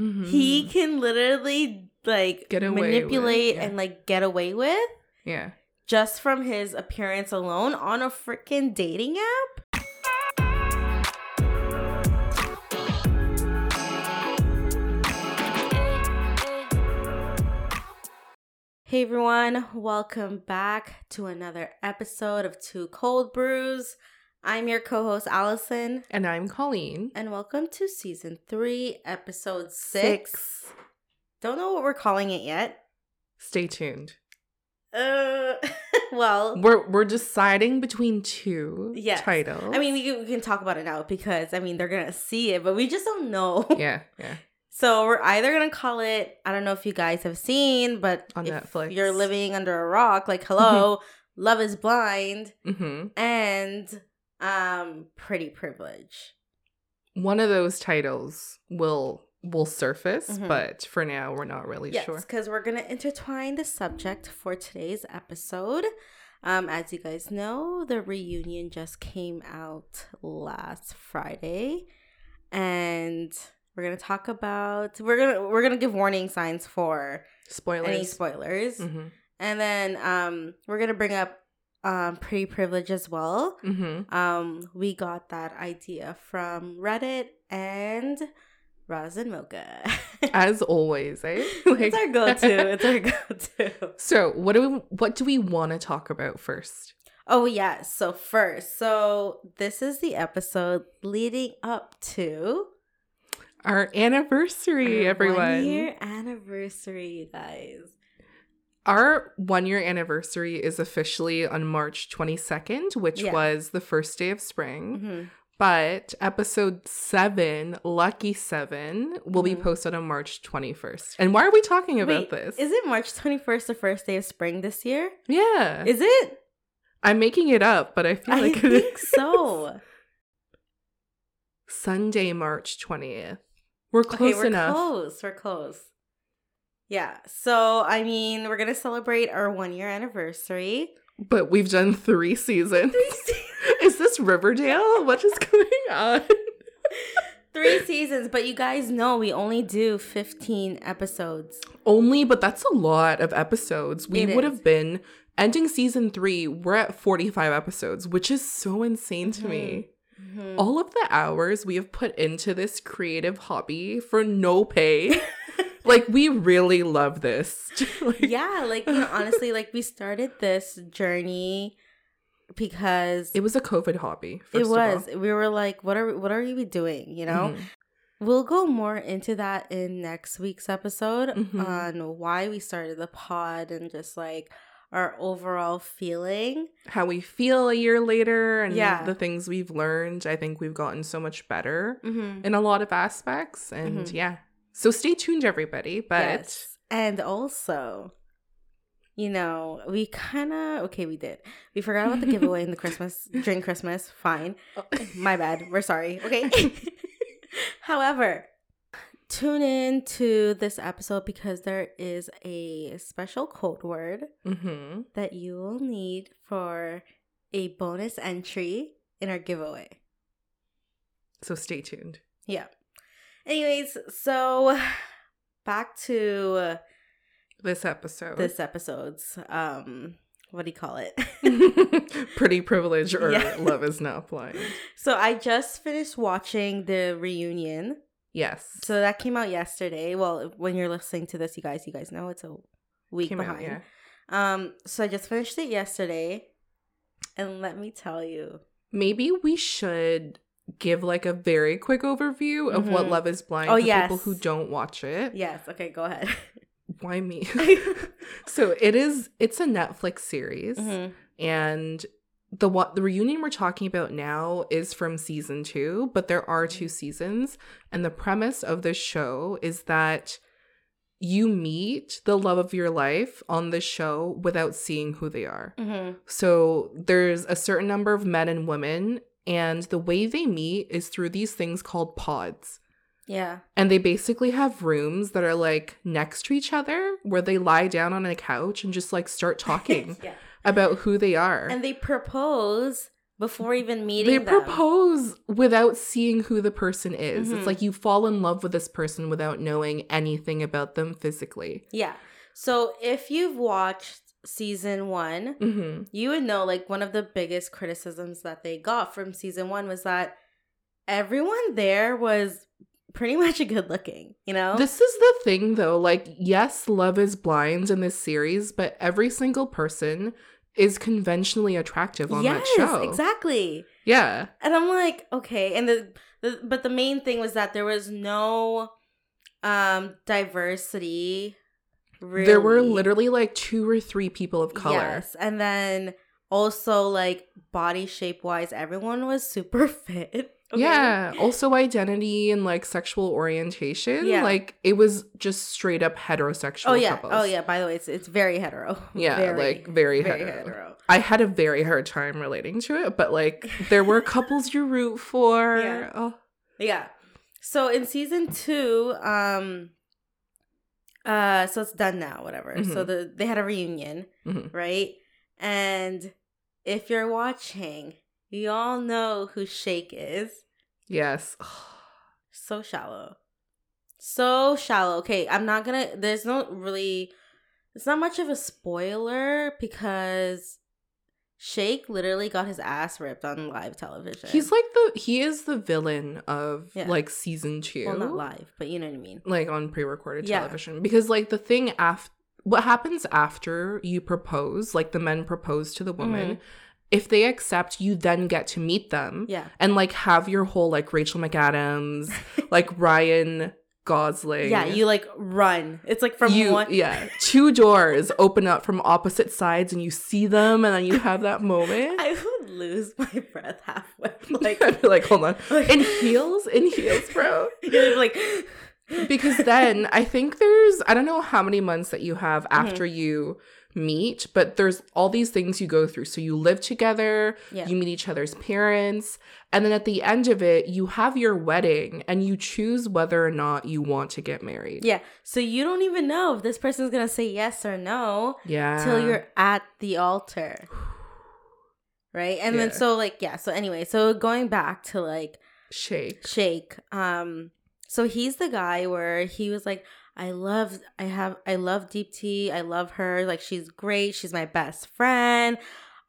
Mhm. he can literally like Get away with, manipulate yeah. and like get away with yeah. just from his appearance alone on a freaking dating app. Hey everyone, welcome back to another episode of Two Cold Brews. I'm your co host, Allison, And I'm Colleen. and welcome to season three, episode six. Don't know what we're calling it yet. Stay tuned. Uh, well, We're we're deciding between two Yes. titles. I mean, we can, we can talk about it now because I mean they're gonna see it, but we just don't know. yeah, yeah. So we're either gonna call it. I don't know if you guys have seen, but On if Netflix. you're living under a rock. Like, hello, Love is Blind, hmm and um, Pretty Privilege. One of those titles will will surface, Mhm. but for now we're not really Yes, sure. because we're gonna intertwine the subject for today's episode. Um, as you guys know, the reunion just came out last Friday, and we're gonna talk about we're gonna we're gonna give warning signs for Spoilers. any spoilers, hmm and then um we're gonna bring up um pretty privilege as well. hmm Um, we got that idea from Reddit and Roz and Mocha. As always, eh? it's our go-to. It's our go-to. so what do we what do we want to talk about first? Oh yes. So first, so this is the episode leading up to Our anniversary, our everyone. One year anniversary, you guys. Our one year anniversary is officially on March 22nd, which Yeah. was the first day of spring. hmm But episode seven, Lucky Seven, will be Mhm. posted on March 21st. And why are we talking about Wait, this? Is it March twenty first, the first day of spring this year? yeah. Is it? I'm making it up, but I feel I like it think is. so. Sunday, March 20th. We're okay, close we're enough. close. We're close. Yeah. So I mean, we're gonna celebrate our one year anniversary. But we've done three seasons. is this Riverdale? What is going on? Three seasons, but you guys know we only do 15 episodes. Only, but that's a lot of episodes. We It would is. have been ending season three. We're at 45 episodes, which is so insane to me. Mhm. All of the hours we have put into this creative hobby for no pay. like, we really love this. Like, yeah, like, you know, honestly, like, we started this journey because It was a COVID hobby. it first of all. was. We were like, what are, what are we doing? You know? Mhm. We'll go more into that in next week's episode Mhm. on why we started the pod and just like our overall feeling. How we feel a year later and Yeah. the things we've learned. I think we've gotten so much better Mm-hmm. in a lot of aspects. And Mhm. yeah. So stay tuned, everybody. But Yes. And also, you know, we kind of, okay, we did. We forgot about the giveaway in the Christmas, during Christmas. Fine. My bad. We're sorry. Okay. However, tune in to this episode because there is a special code word hmm that you will need for a bonus entry in our giveaway. So stay tuned. Yeah. Anyways, so back to This episode. this episode's um what do you call it? Pretty privilege or Yeah. love is not blind. so I just finished watching the reunion. Yes. So that came out yesterday. Well, when you're listening to this, you guys, you guys know it's a week Came out, behind. yeah. Um, so I just finished it yesterday, and let me tell you, Maybe we should give like a very quick overview of what Mhm. Love is Blind Oh, for yes. people who don't watch it. yes, okay, go ahead. Why me? so it is it's a Netflix series Mhm. and the what the reunion we're talking about now is from season 2, but there are two seasons and the premise of this show is that you meet the love of your life on the show without seeing who they are. Mhm. So there's a certain number of men and women, and the way they meet is through these things called pods. Yeah. And they basically have rooms that are like next to each other where they lie down on a couch and just like start talking yeah. about who they are. And they propose before even meeting they them. propose without seeing who the person is. Mhm. It's like you fall in love with this person without knowing anything about them physically. Yeah. So if you've watched season one, hmm you would know like one of the biggest criticisms that they got from season one was that everyone there was pretty much a good looking, you know? This is the thing though, like yes, love is blind in this series, but every single person is conventionally attractive on that show. exactly. Yeah. And I'm like, okay. And the, the but the main thing was that there was no um diversity. Really. There were literally like two or three people of color. Yes. And then also like body shape wise, everyone was super fit. okay? Yeah. Also identity and like sexual orientation. Yeah. Like it was just straight up heterosexual Oh yeah. couples. Oh yeah. By the way, it's it's very hetero. Yeah, Very, like very, very hetero. hetero. I had a very hard time relating to it, but like there were couples you root for. Yeah. Oh. Yeah. So in season two, um uh so it's done now, whatever. So Mhm. the they had a reunion, Mhm. right? And if you're watching, you all know who Shake is. Yes. So shallow. So shallow. Okay, I'm not gonna there's no really it's not much of a spoiler because Shake literally got his ass ripped on live television. He's like the he is the villain of Yeah. like season two. well not live, but you know what I mean. Like on pre-recorded Yeah. television. Because like the thing after what happens after you propose, like the men propose to the woman, Mhm. if they accept, you then get to meet them Yeah. and like have your whole like Rachel McAdams, like Ryan Gosling. Yeah, you like run. It's like from you, one. yeah, two doors open up from opposite sides, and you see them, and then you have that moment. I would lose my breath halfway. Like, I'd be like, hold on, like in heels, in heels, bro. You're like, Because then I think there's I don't know how many months that you have Mm-hmm. after you meet, but there's all these things you go through. So you live together, Yeah. you meet each other's parents, and then at the end of it, you have your wedding, and you choose whether or not you want to get married. yeah. So you don't even know if this person's gonna say yes or no Yeah, till you're at the altar, right? And then so like yeah. So anyway, so going back to like shake. Shake. Um, so he's the guy where he was like, I love, I have, I love Deepti. I love her. Like, she's great. She's my best friend.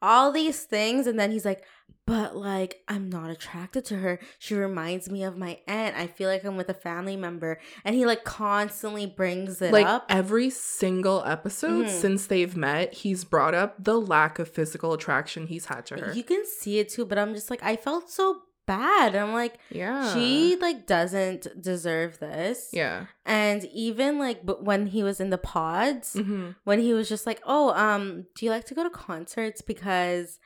All these things. And then he's like, but like, I'm not attracted to her. She reminds me of my aunt. I feel like I'm with a family member. And he like constantly brings it like up. every single episode Mhm. since they've met, he's brought up the lack of physical attraction he's had to her. You can see it too, but I'm just like, I felt so bad. I'm like, yeah. she like doesn't deserve this. Yeah. And even like but when he was in the pods, hmm when he was just like, "Oh, um, do you like to go to concerts because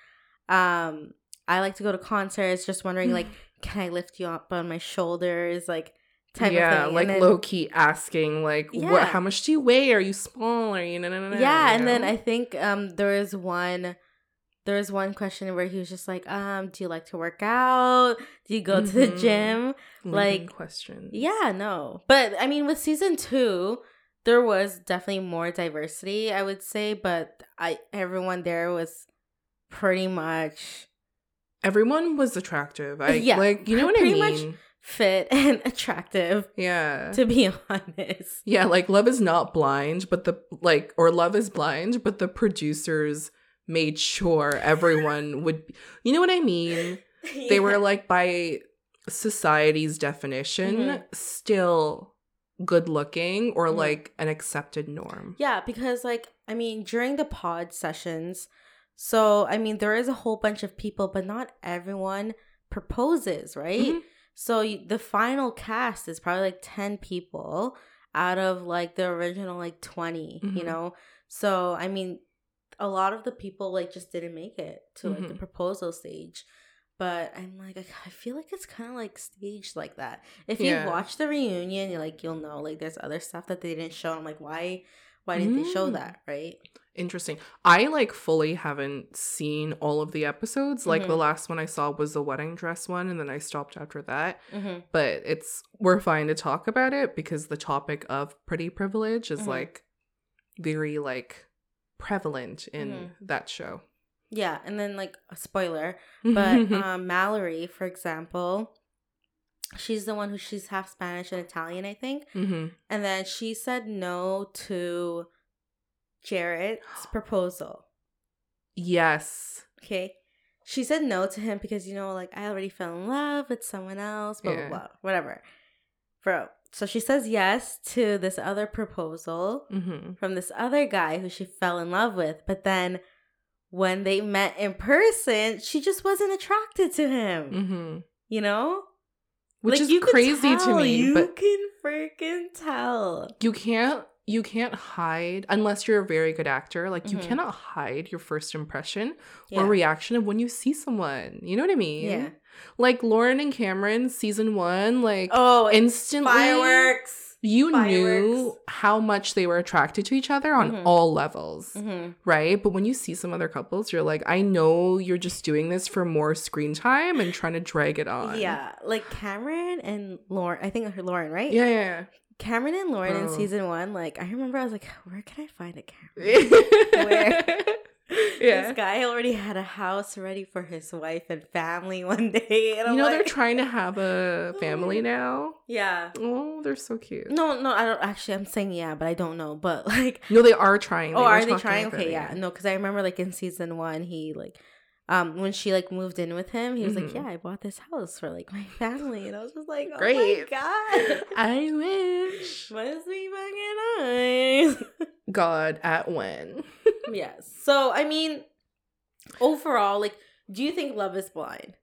um I like to go to concerts, just wondering like can I lift you up on my shoulders?" like yeah, like then, low key asking, like, Yeah. what? How much do you weigh? Are you small? Are you no no no no? Yeah, you and then? I think um there was one there was one question where he was just like, um, do you like to work out? Do you go to the Mhm. gym? Like, questions. Yeah, no. But I mean with season 2, there was definitely more diversity, I would say, but I everyone there was pretty much everyone was attractive. I Yeah, like you know what I pretty mean. much fit and attractive, yeah. to be honest. yeah, like Love is not blind, but the like or Love is blind, but the producers made sure everyone would you know what I mean? They were like by society's definition Mhm. still good looking or Mhm. like an accepted norm. Yeah, because like I mean, during the pod sessions, so I mean, there is a whole bunch of people, but not everyone proposes, right? Mhm. So y- the final cast is probably like 10 people out of like the original like 20, you Mhm. know? So I mean, a lot of the people like just didn't make it to like the Mhm. proposal stage. But I'm like, I feel like it's kind of like staged like that. If you watch the reunion, you like you'll know like there's other stuff that they didn't show. I'm like, why, why didn't they show Mm. that? Right? Interesting. I like fully haven't seen all of the episodes. Like the Mhm. last one I saw was the wedding dress one and then I stopped after that. Mm-hmm. But it's we're fine to talk about it because the topic of pretty privilege is Mhm. like very like prevalent in Mhm. that show. Yeah, and then like a spoiler, but um, Mallory, for example, she's the one who she's half Spanish and Italian, I think, hmm and then she said no to Jarrette's proposal. Yes. Okay. She said no to him because, you know, like, I already fell in love with someone else, blah, Yeah. blah, blah, whatever. Bro. So she says yes to this other proposal hmm from this other guy who she fell in love with. But then when they met in person, she just wasn't attracted to him, hmm you know? Which Like, is crazy to me, You but can freaking tell. you can't you can't hide unless you're a very good actor like you Mhm. cannot hide your first impression Yeah. or reaction of when you see someone you know what i mean Yeah. like lauren and cameron season one like Oh, instantly fireworks. you knew how much they were attracted to each other on Mhm. all levels hmm right but when you see some other couples you're like i know you're just doing this for more screen time and trying to drag it on Yeah, like Cameron and Lauren. I think her Lauren, right? yeah yeah, Cameron and Lauren in Oh. season one. Like I remember, I was like, where can I find a Cameron? Where? yeah This guy already had a house ready for his wife and family one day. And You I'm know they're trying to have a family now. yeah. Oh, they're so cute. No, no, I don't actually. I'm saying yeah, but I don't know. But like, No, they are trying. oh, are they trying? Okay, yeah, no, because I remember like in season one, he like, um, when she like moved in with him, he was like, Mhm. yeah, I bought this house for like my family, and I was just like, oh Great. my god, I wish. must be fucking nice. God, at when? yes. So I mean, overall, like, do you think Love Is Blind?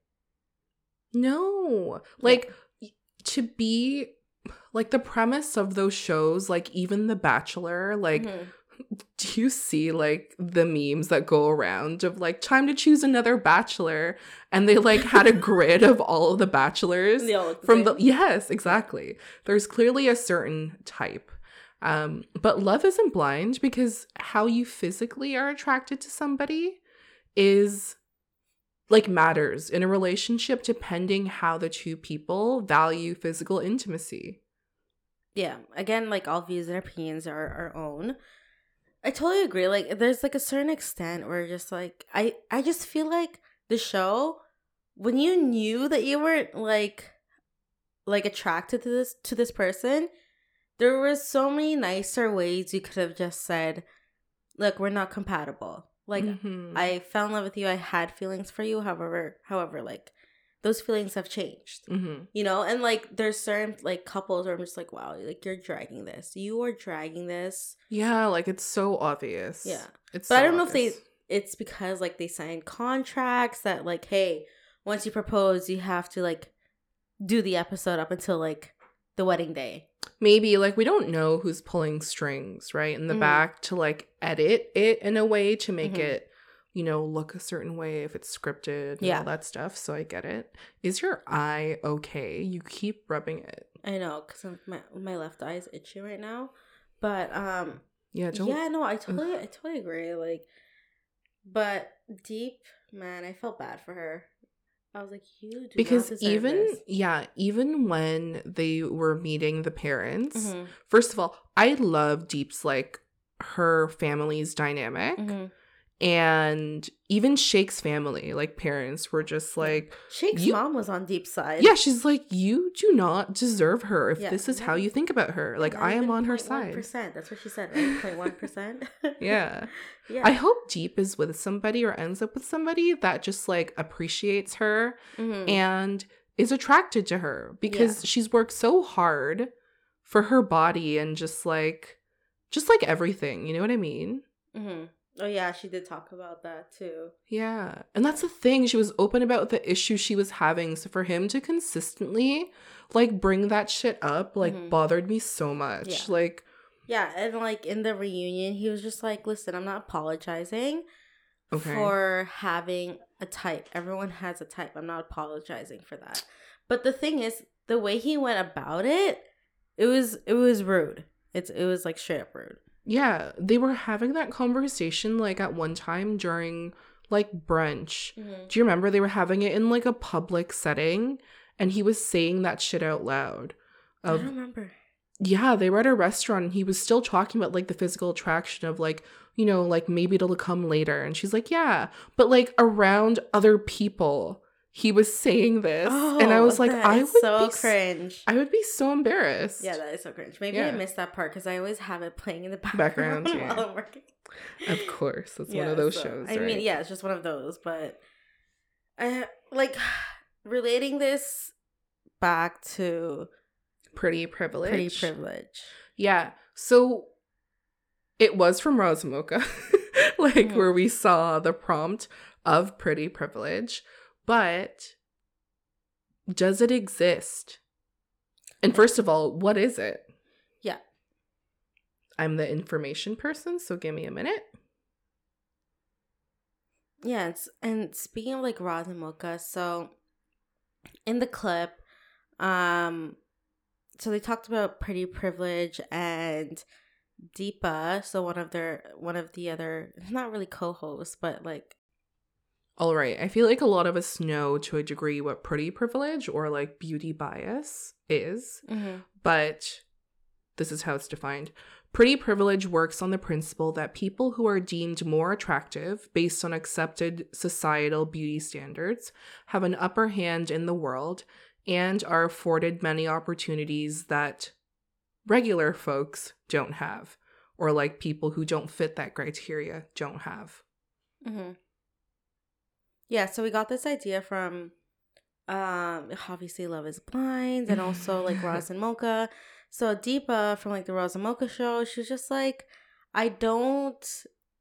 No. Like y- to be like the premise of those shows, like even The Bachelor, like Mhm. do you see like the memes that go around of like time to choose another bachelor and they like had a grid of all of the bachelors? Look from the yes exactly. There's clearly a certain type. Um but love isn't blind because how you physically are attracted to somebody is like matters in a relationship depending how the two people value physical intimacy. Yeah. Again, like all views and opinions are our own. I totally agree. Like, there's like a certain extent where just like I, I just feel like the show when you knew that you weren't like, like attracted to this to this person, there were so many nicer ways you could have just said, "Look, we're not compatible." Like, Mhm. I fell in love with you. I had feelings for you. However, however, like those feelings have changed. Mhm. You know, and like there's certain like couples where I'm just like, wow, like you're dragging this. You are dragging this. yeah like it's so obvious Yeah. it's But I don't know if they it's because like they signed contracts that like, hey, once you propose, you have to like do the episode up until like the wedding day. maybe like we don't know who's pulling strings right in the Mhm. back to like edit it in a way to make Mhm. it you know look a certain way if it's scripted and Yeah. all that stuff so i get it is your eye okay you keep rubbing it I know, because my my left eye is itchy right now. But um yeah don't yeah, no, I totally I totally agree. Like but deep, man, I felt bad for her. I was like, you do because even this. yeah even when they were meeting the parents Mhm, first of all i love deep's like her family's dynamic mhm. And even shake's family like parents were just like Shake's mom was on Deep Side. Yeah, she's like, you do not deserve her if Yeah. this is how you think about her. Like, I am on her side. Percent. That's what she said. Point one percent. Yeah. Yeah. I hope Deep is with somebody or ends up with somebody that just like appreciates her Mhm. and is attracted to her because she's worked so hard for her body and just like, just like everything. You know what I mean? Mhm. Oh yeah, she did talk about that too. Yeah. And that's the thing. She was open about the issue she was having. So for him to consistently like bring that shit up, like Mhm. bothered me so much. Yeah. Like, Yeah, and like in the reunion, he was just like, "Listen, I'm not apologizing Okay. for having a type. Everyone has a type. I'm not apologizing for that." But the thing is, the way he went about it, it was it was rude. It's it was like straight up rude. Yeah, they were having that conversation like at one time during like brunch. Mm-hmm. Do you remember they were having it in like a public setting and he was saying that shit out loud? I Of don't remember. yeah, they were at a restaurant and he was still talking about like the physical attraction of like, you know, like maybe it'll come later. And she's like, yeah, but like around other people, he was saying this. and I was like, Oh, I would so be cringe. I would be so embarrassed. Yeah, that is so cringe. Maybe I missed that part because I always have it playing in the background, Background, yeah. while I'm working. Of course. It's one of those so, shows. I mean, yeah, it's just one of those. But I, like relating this back to Pretty privilege. pretty privilege. Yeah. So it was from Roz and Mocha, like Mhm. where we saw the prompt of pretty privilege, but does it exist? And first of all, what is it? Yeah. I'm the information person, so give me a minute. Yeah, it's, and speaking of like Roz and Mocha, so in the clip, um, so they talked about pretty privilege and Deepa, so one of their one of the other not really co-hosts, but like All right. I feel like a lot of us know to a degree what pretty privilege or like beauty bias is. but this is how it's defined. Pretty privilege works on the principle that people who are deemed more attractive based on accepted societal beauty standards have an upper hand in the world and are afforded many opportunities that regular folks don't have, or like people who don't fit that criteria don't have. Mm-hmm. Yeah, so we got this idea from um obviously Love is Blind and also like Roz and Mocha. So Deepa from like the Roz and Mocha show, she's just like, I don't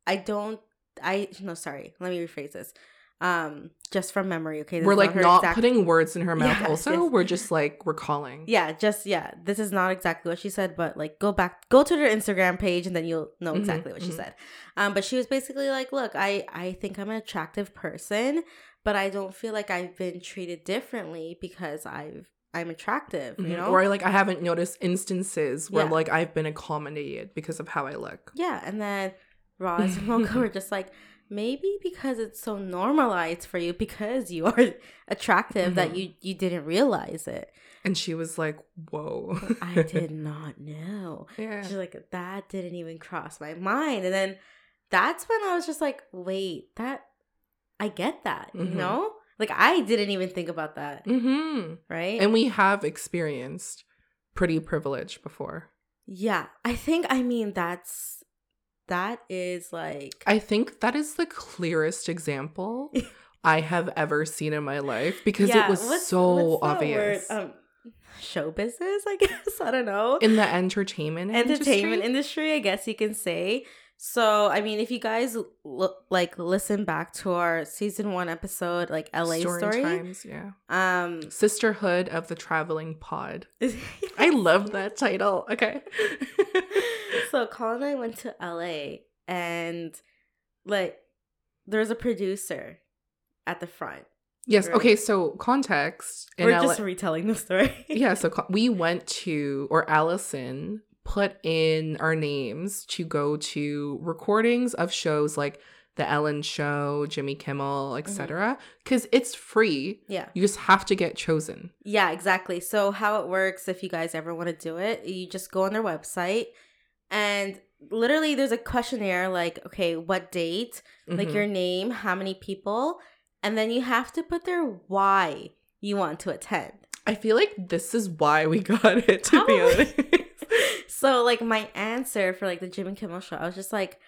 I don't I no sorry, let me rephrase this. Um just from memory, okay? this we're like her not exact- putting words in her mouth, Yes, also, yes. we're just like recalling. Yeah, just yeah. This is not exactly what she said, but like go back, go to her Instagram page, and then you'll know Mhm, exactly what she mhm. said. Um, but she was basically like, "Look, I I think I'm an attractive person, but I don't feel like I've been treated differently because I've I'm attractive, you Mhm. know." Or like I haven't noticed instances where Yeah. like I've been accommodated because of how I look. yeah, and then Roz and Mocha were just like, maybe because it's so normalized for you because you are attractive that Mhm. you you didn't realize it. And she was like, "Whoa." I did not know. yeah. She's like, that didn't even cross my mind. And then that's when I was just like, wait, that I get that, Mhm. you know? Like I didn't even think about that, Mhm. right? And we have experienced pretty privilege before. yeah, I think I mean that's that is like I think that is the clearest example I have ever seen in my life because Yeah, it was what's- so what's obvious. Um, show business, I guess. I don't know. in the entertainment entertainment industry. industry, I guess you can say. So, I mean, if you guys like listen back to our season one episode, like LA story, times, yeah. um, Sisterhood of the Traveling Pod. I love that title. Okay. So Colleen and I went to LA and like there's a producer at the front. yes. Right. Okay. So context. In We're LA just retelling the story. yeah. So we went to, or Allison put in our names to go to recordings of shows like The Ellen Show, Jimmy Kimmel, etc. Mm-hmm. Because it's free. yeah. You just have to get chosen. Yeah, exactly. So how it works if you guys ever want to do it, you just go on their website and literally there's a questionnaire like, okay, what date, like Mhm. your name, how many people, and then you have to put there why you want to attend. I feel like this is why we got it. To be honest. so like my answer for like the Jimmy Kimmel show, I was just like,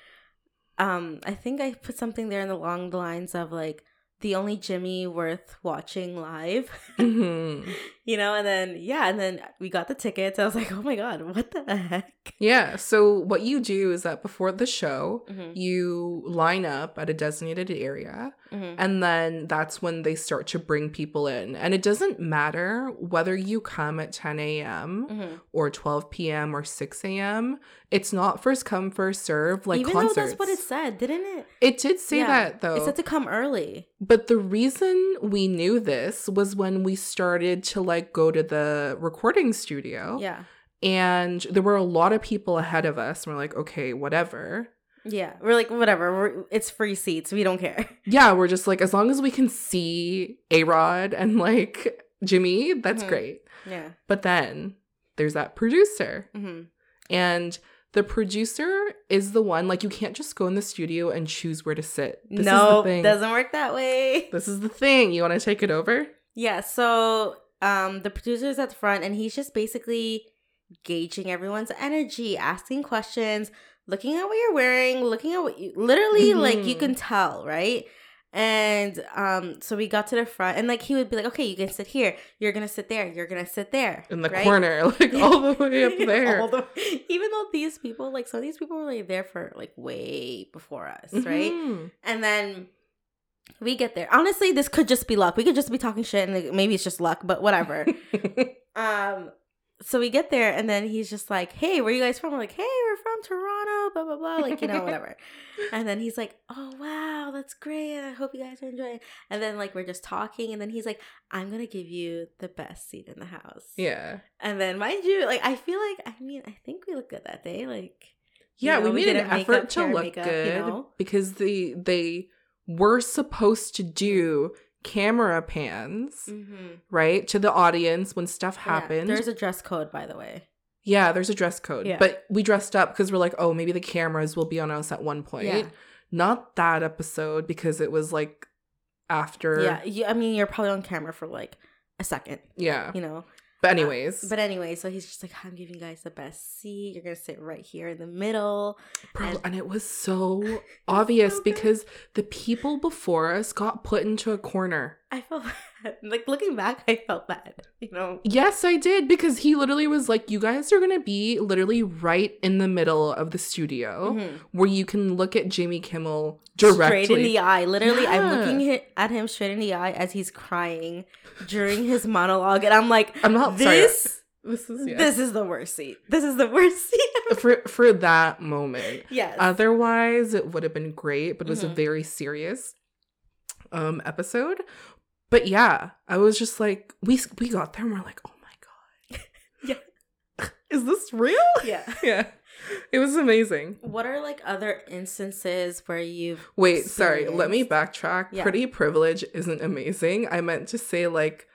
um, I think I put something there in the long lines of like the only Jimmy worth watching live. Mhm. you know, and then yeah, and then we got the tickets. I was like, oh my god, what the heck? Yeah. So what you do is that before the show, Mm-hmm, you line up at a designated area mm-hmm. and then that's when they start to bring people in and it doesn't matter whether you come at 10 a.m mm-hmm. or 12 p.m or 6 a.m it's not first come first serve like Even concerts though that's what it said, didn't it? it did say Yeah, that though It said to come early. but the reason we knew this was when we started to like go to the recording studio Yeah, and there were a lot of people ahead of us and we're like okay whatever yeah. We're like, whatever. We're, it's free seats. We don't care. yeah, we're just like, as long as we can see A Rod and like Jimmy, that's Mhm. great. Yeah. But then there's that producer. hmm And the producer is the one, like, you can't just go in the studio and choose where to sit. This no, is the thing. doesn't work that way. This is the thing. You want to take it over? Yeah, so um the producer is at the front and he's just basically gauging everyone's energy, asking questions, looking at what you're wearing, looking at what you literally like you Mhm. can tell, right? And um so we got to the front and like he would be like, "Okay, you can sit here. You're to sit there. You're to sit there." In the right? corner, like, all the way up there. The- even though these people, like some of these people were like there for like way before us, right? Mhm. And then we get there. Honestly, this could just be luck. We could just be talking shit and like, maybe it's just luck, but whatever. um so we get there and then he's just like, "Hey, where you guys from?" We're like, "Hey, we're from Toronto, blah blah blah." Like, you know, whatever. and then he's like, "Oh, wow, that's great. I hope you guys are enjoying." And then like we're just talking and then he's like, "I'm going to give you the best seat in the house." yeah. And then mind you, like I feel like I mean, I think we look good that day, like Yeah, know, we made an effort to look makeup, good you know? because they they were supposed to do camera pans, mm-hmm. right, to the audience when stuff happened. there's a dress code, by the way. yeah, there's a dress code, Yeah. but we dressed up because we're like, oh, maybe the cameras will be on us at one point. Yeah. Not that episode because it was like after. Yeah, you, I mean, you're probably on camera for like a second, yeah. you know. Uh, but anyways, But anyway, so he's just like, I'm giving you guys the best seat. You're gonna sit right here in the middle. Bro, And- and it was so obvious so because the people before us got put into a corner. I felt bad. like looking back, I felt bad. You know. Yes, I did because he literally was like, "You guys are gonna be literally right in the middle of the studio Mhm. where you can look at Jimmy Kimmel directly." Straight in the eye. Literally, I'm looking at him straight in the eye as he's crying during his monologue, and I'm like, I'm not this. sorry. This is yeah. This is the worst seat. This is the worst seat. for for that moment. yes. Otherwise, it would have been great, but it was a Mhm. very serious um episode. But yeah, I was just like, we we got there and we're like, oh my god, Yeah. is this real? yeah. Yeah, it was amazing. What are like other instances where you've Wait, sorry, let me backtrack. Yeah. Pretty privilege isn't amazing. I meant to say like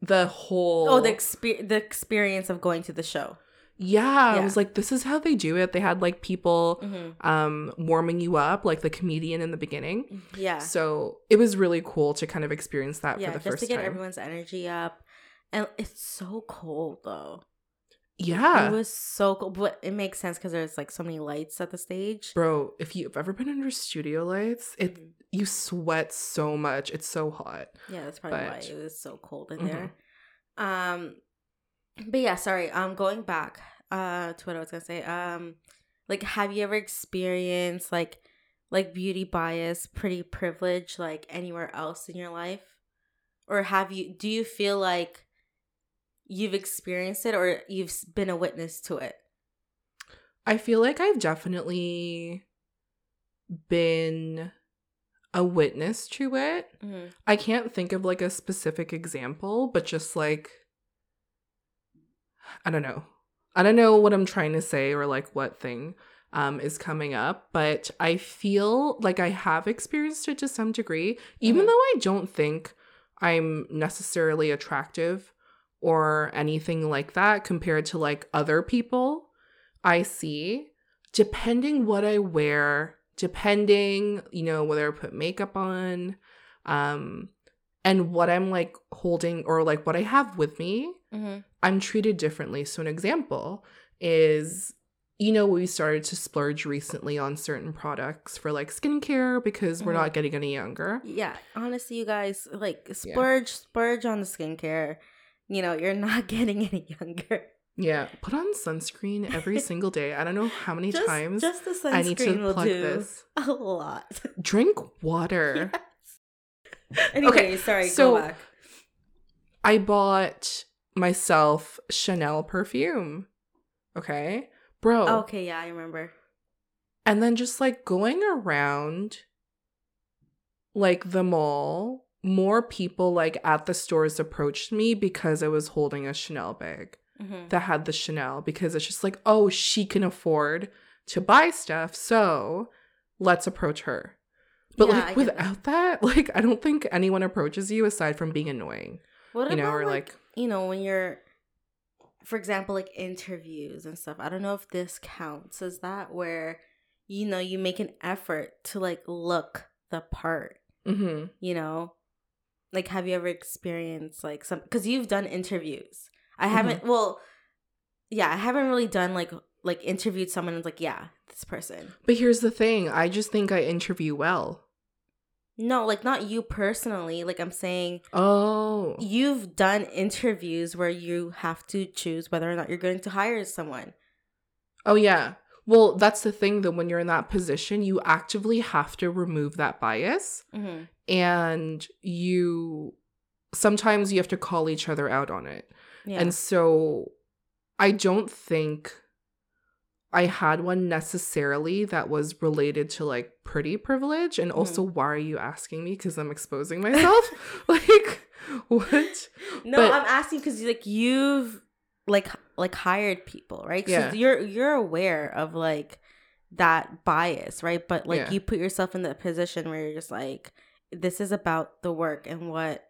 the whole oh the exper- the experience of going to the show? Yeah, I was like, this is how they do it. They had like people Mm-hmm. um warming you up, like the comedian in the beginning. Yeah. So it was really cool to kind of experience that yeah, for the just first to get time. everyone's energy up. And it's so cold though. yeah. It was so cold, but it makes sense because there's like so many lights at the stage. Bro, if you've ever been under studio lights, it Mhm. you sweat so much. It's so hot. Yeah, that's probably why it was so cold in Mhm. there. Um, but yeah, sorry. Um, going back uh to what I was gonna say. Um, like, have you ever experienced like like beauty bias, pretty privilege, like anywhere else in your life, or have you? Do you feel like you've experienced it, or you've been a witness to it? I feel like I've definitely been a witness to it. Mm-hmm. I can't think of like a specific example, but just like I don't know. I don't know what I'm trying to say or like what thing um is coming up, but I feel like I have experienced it to some degree, even Mhm. though I don't think I'm necessarily attractive or anything like that compared to like other people I see, depending what I wear, depending, you know, whether I put makeup on, um, and what I'm like holding or like what I have with me, Mm-hmm. I'm treated differently. So, an example is, you know, we started to splurge recently on certain products for like skincare because we're Mhm. not getting any younger. Yeah, honestly, you guys like splurge, splurge on the skincare. You know, you're not getting any younger. Yeah, put on sunscreen every single day. I don't know how many just, times just the sunscreen I need to will plug do this. a lot. Drink water. anyway, sorry. so- go back. I bought myself Chanel perfume. Okay. Bro. Okay, yeah, I remember. And then just like going around like the mall, more people like at the stores approached me because I was holding a Chanel bag Mhm. that had the Chanel because it's just like, oh, she can afford to buy stuff. So let's approach her. But Yeah, like without that, like I don't think anyone approaches you aside from being annoying. What you know, about or like, like you know when you're for example, like interviews and stuff. I don't know if this counts as that where you know you make an effort to like look the part. Mm-hmm. You know, like have you ever experienced like some? Because you've done interviews. I Mm-hmm. haven't. Well, yeah, I haven't really done like like interviewed someone and was like, yeah, this person. But here's the thing I just think I interview well. No, like not you personally. Like I'm saying, Oh. you've done interviews where you have to choose whether or not you're going to hire someone. Oh, yeah. Well, that's the thing that when you're in that position, you actively have to remove that bias. Mm-hmm. And you sometimes you have to call each other out on it. Yeah. And so I don't think I had one necessarily that was related to like pretty privilege. And also, why are you asking me? Because I'm exposing myself. like, what? no, but- I'm asking because like you've like like hired people, right? Yeah. you're you're aware of like that bias, right? But like Yeah. you put yourself in that position where you're just like, this is about the work and what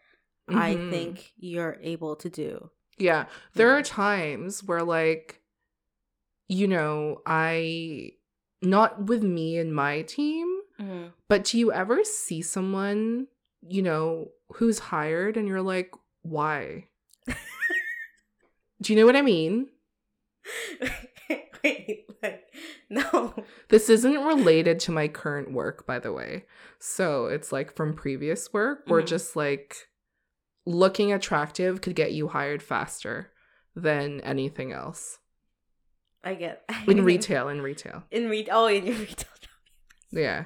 I Mhm. think you're able to do. Yeah. There Yeah. are times where, like, you know, I, not with me and my team, Mm-hmm. but do you ever see someone, you know, who's hired and you're like, why? do you know what I mean? Wait, like no. This isn't related to my current work, by the way. So it's like from previous work, or Mhm. just like looking attractive could get you hired faster than anything else. I get In retail, in retail. In re- oh, in your retail job. Yeah.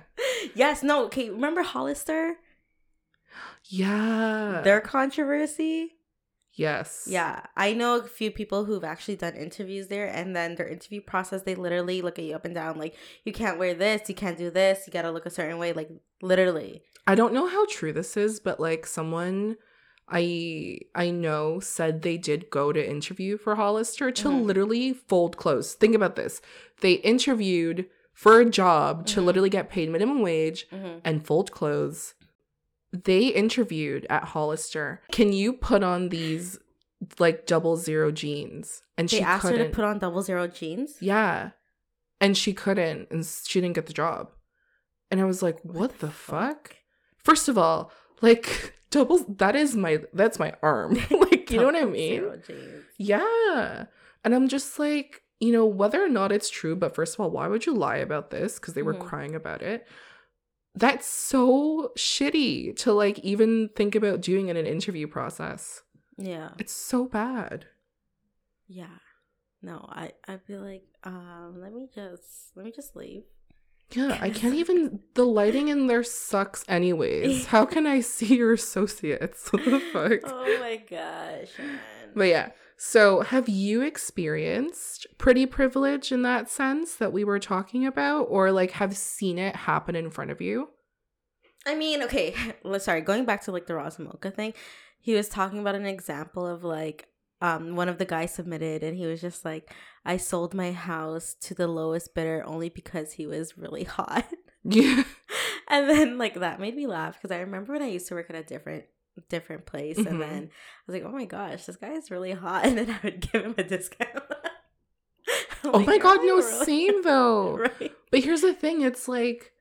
Yes, no, okay. Remember Hollister? Yeah. Their controversy? yes. Yeah. I know a few people who've actually done interviews there and then their interview process, they literally look at you up and down like, you can't wear this, you can't do this, you gotta look a certain way. Like literally. I don't know how true this is, but like someone I I know said they did go to interview for Hollister to Mhm. literally fold clothes. Think about this. They interviewed for a job to Mhm. literally get paid minimum wage Mm-hmm. and fold clothes. They interviewed at Hollister. Can you put on these like double zero jeans? And They she asked couldn't. her to put on double zero jeans. Yeah. And she couldn't, and she didn't get the job. And I was like, what, the fuck? First of all, like, double, that is my, that's my arm. like, you know what I mean? Yeah. And I'm just like, you know, whether or not it's true, but first of all, why would you lie about this? Because they were Mhm. crying about it. That's so shitty to like even think about doing in an interview process. Yeah. It's so bad. Yeah. No, I I feel like, um, let me just let me just leave. Yeah, I can't even. The lighting in there sucks, anyways. How can I see your associates? What the fuck? Oh my gosh, man. But yeah, so have you experienced pretty privilege in that sense that we were talking about, or like have seen it happen in front of you? I mean, okay, sorry, going back to like the Roz and Mocha thing, he was talking about an example of like um one of the guys submitted and he was just like, I sold my house to the lowest bidder only because he was really hot. Yeah. and then like that made me laugh because I remember when I used to work at a different different place Mhm. and then I was like, Oh my gosh, this guy is really hot and then I would give him a discount. Oh like, my god, no, really-" same though. right. But here's the thing it's like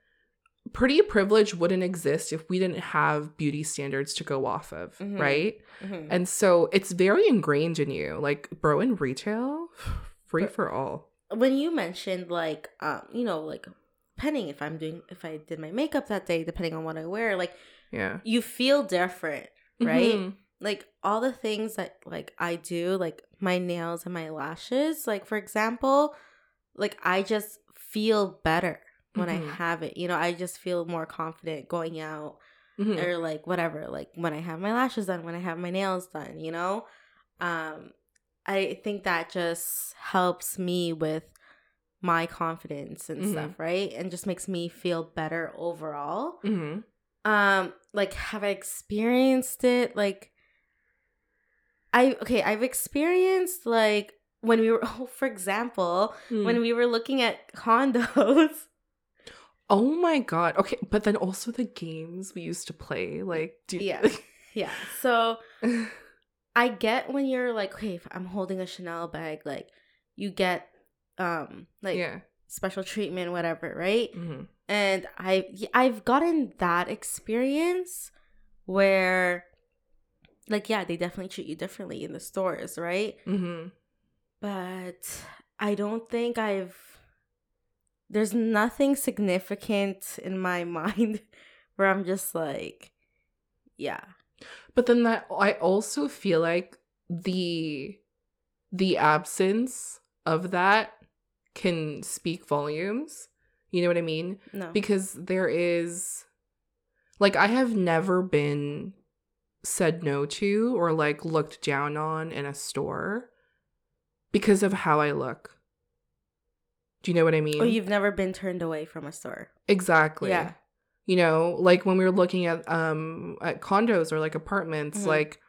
pretty privilege wouldn't exist if we didn't have beauty standards to go off of, Mhm. right? Mhm. And so it's very ingrained in you. Like, bro, in retail, free But- for all. when you mentioned like um you know like depending if i'm doing if i did my makeup that day depending on what i wear like Yeah. you feel different right Mhm. like all the things that like i do like my nails and my lashes like for example like i just feel better when Mhm. i have it you know i just feel more confident going out Mhm. or like whatever like when i have my lashes done when i have my nails done you know um i think that just helps me with my confidence and Mhm. stuff right and just makes me feel better overall Mhm. um like have i experienced it like i okay i've experienced like when we were oh, for example Mm. when we were looking at condos oh my god. Okay, but then also the games we used to play. Like, do Yeah. yeah so I get when you're like, okay, if I'm holding a Chanel bag, like you get um like yeah. special treatment, whatever, right? hmm And I I've gotten that experience where like yeah, they definitely treat you differently in the stores, right? hmm But I don't think I've there's nothing significant in my mind where I'm just like yeah. But then that I also feel like the the absence of that can speak volumes. You know what I mean? No. Because there is like I have never been said no to or like looked down on in a store because of how I look. Do you know what I mean? oh, you've never been turned away from a store. Exactly. Yeah. You know, like when we were looking at um at condos or like apartments, Mhm. like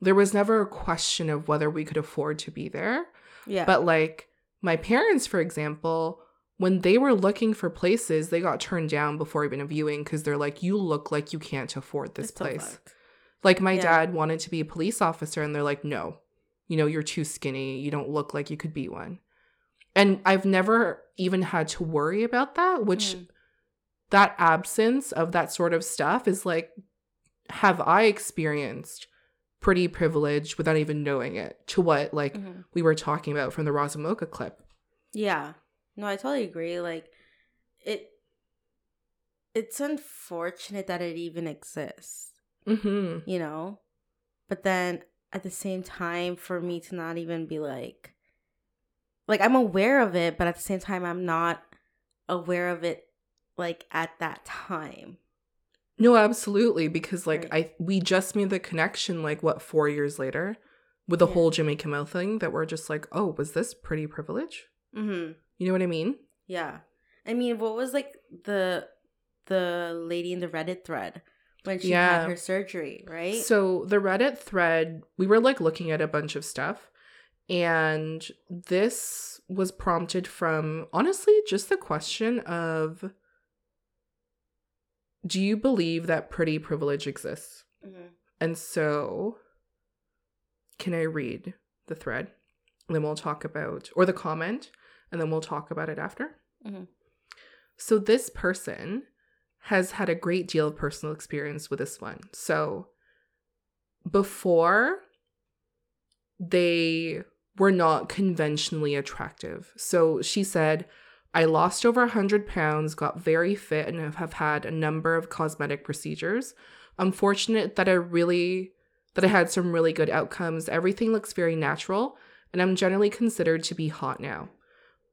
there was never a question of whether we could afford to be there. Yeah. But like my parents, for example, when they were looking for places, they got turned down before even a viewing because they're like, "You look like you can't afford this It's place." like my Yeah. dad wanted to be a police officer, and they're like, "No, you know, you're too skinny. You don't look like you could be one." And I've never even had to worry about that, which Mhm. that absence of that sort of stuff is like, have I experienced pretty privilege without even knowing it? To what like Mhm. we were talking about from the Roz and Mocha clip. Yeah. No, I totally agree. Like it it's unfortunate that it even exists, Mm-hmm. you know? But then at the same time for me to not even be like like I'm aware of it, but at the same time I'm not aware of it like at that time. No, absolutely. Because like Right. I we just made the connection like what four years later with the Yeah. whole Jimmy Kimmel thing that we're just like, oh, was this pretty privilege? Mm-hmm. You know what I mean? Yeah. I mean, what was like the the lady in the Reddit thread when she Yeah. had her surgery, right? So the Reddit thread, we were like looking at a bunch of stuff, and this was prompted from honestly just the question of do you believe that pretty privilege exists? Mhm. And so, can I read the thread? And then we'll talk about, or the comment, and then we'll talk about it after. Mhm. So, this person has had a great deal of personal experience with this one. So, before they were not conventionally attractive. So, she said, I lost over 100 pounds, got very fit, and have had a number of cosmetic procedures. I'm fortunate that I really that I had some really good outcomes. Everything looks very natural, and I'm generally considered to be hot now.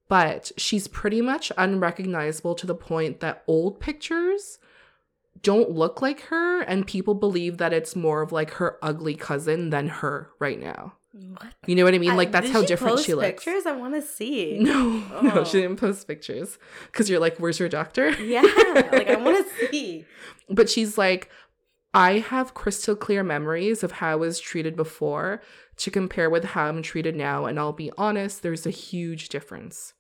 But she's pretty much unrecognizable to the point that old pictures don't look like her, and people believe that it's more of like her ugly cousin than her right now. What? You know what I mean? Like that's did how she different post she looks. Pictures, I want to see. No, no, Oh. she didn't post pictures because you're like, "Where's your doctor?" Yeah, like I want to see. But she's like, I have crystal clear memories of how I was treated before to compare with how I'm treated now, and I'll be honest, there's a huge difference.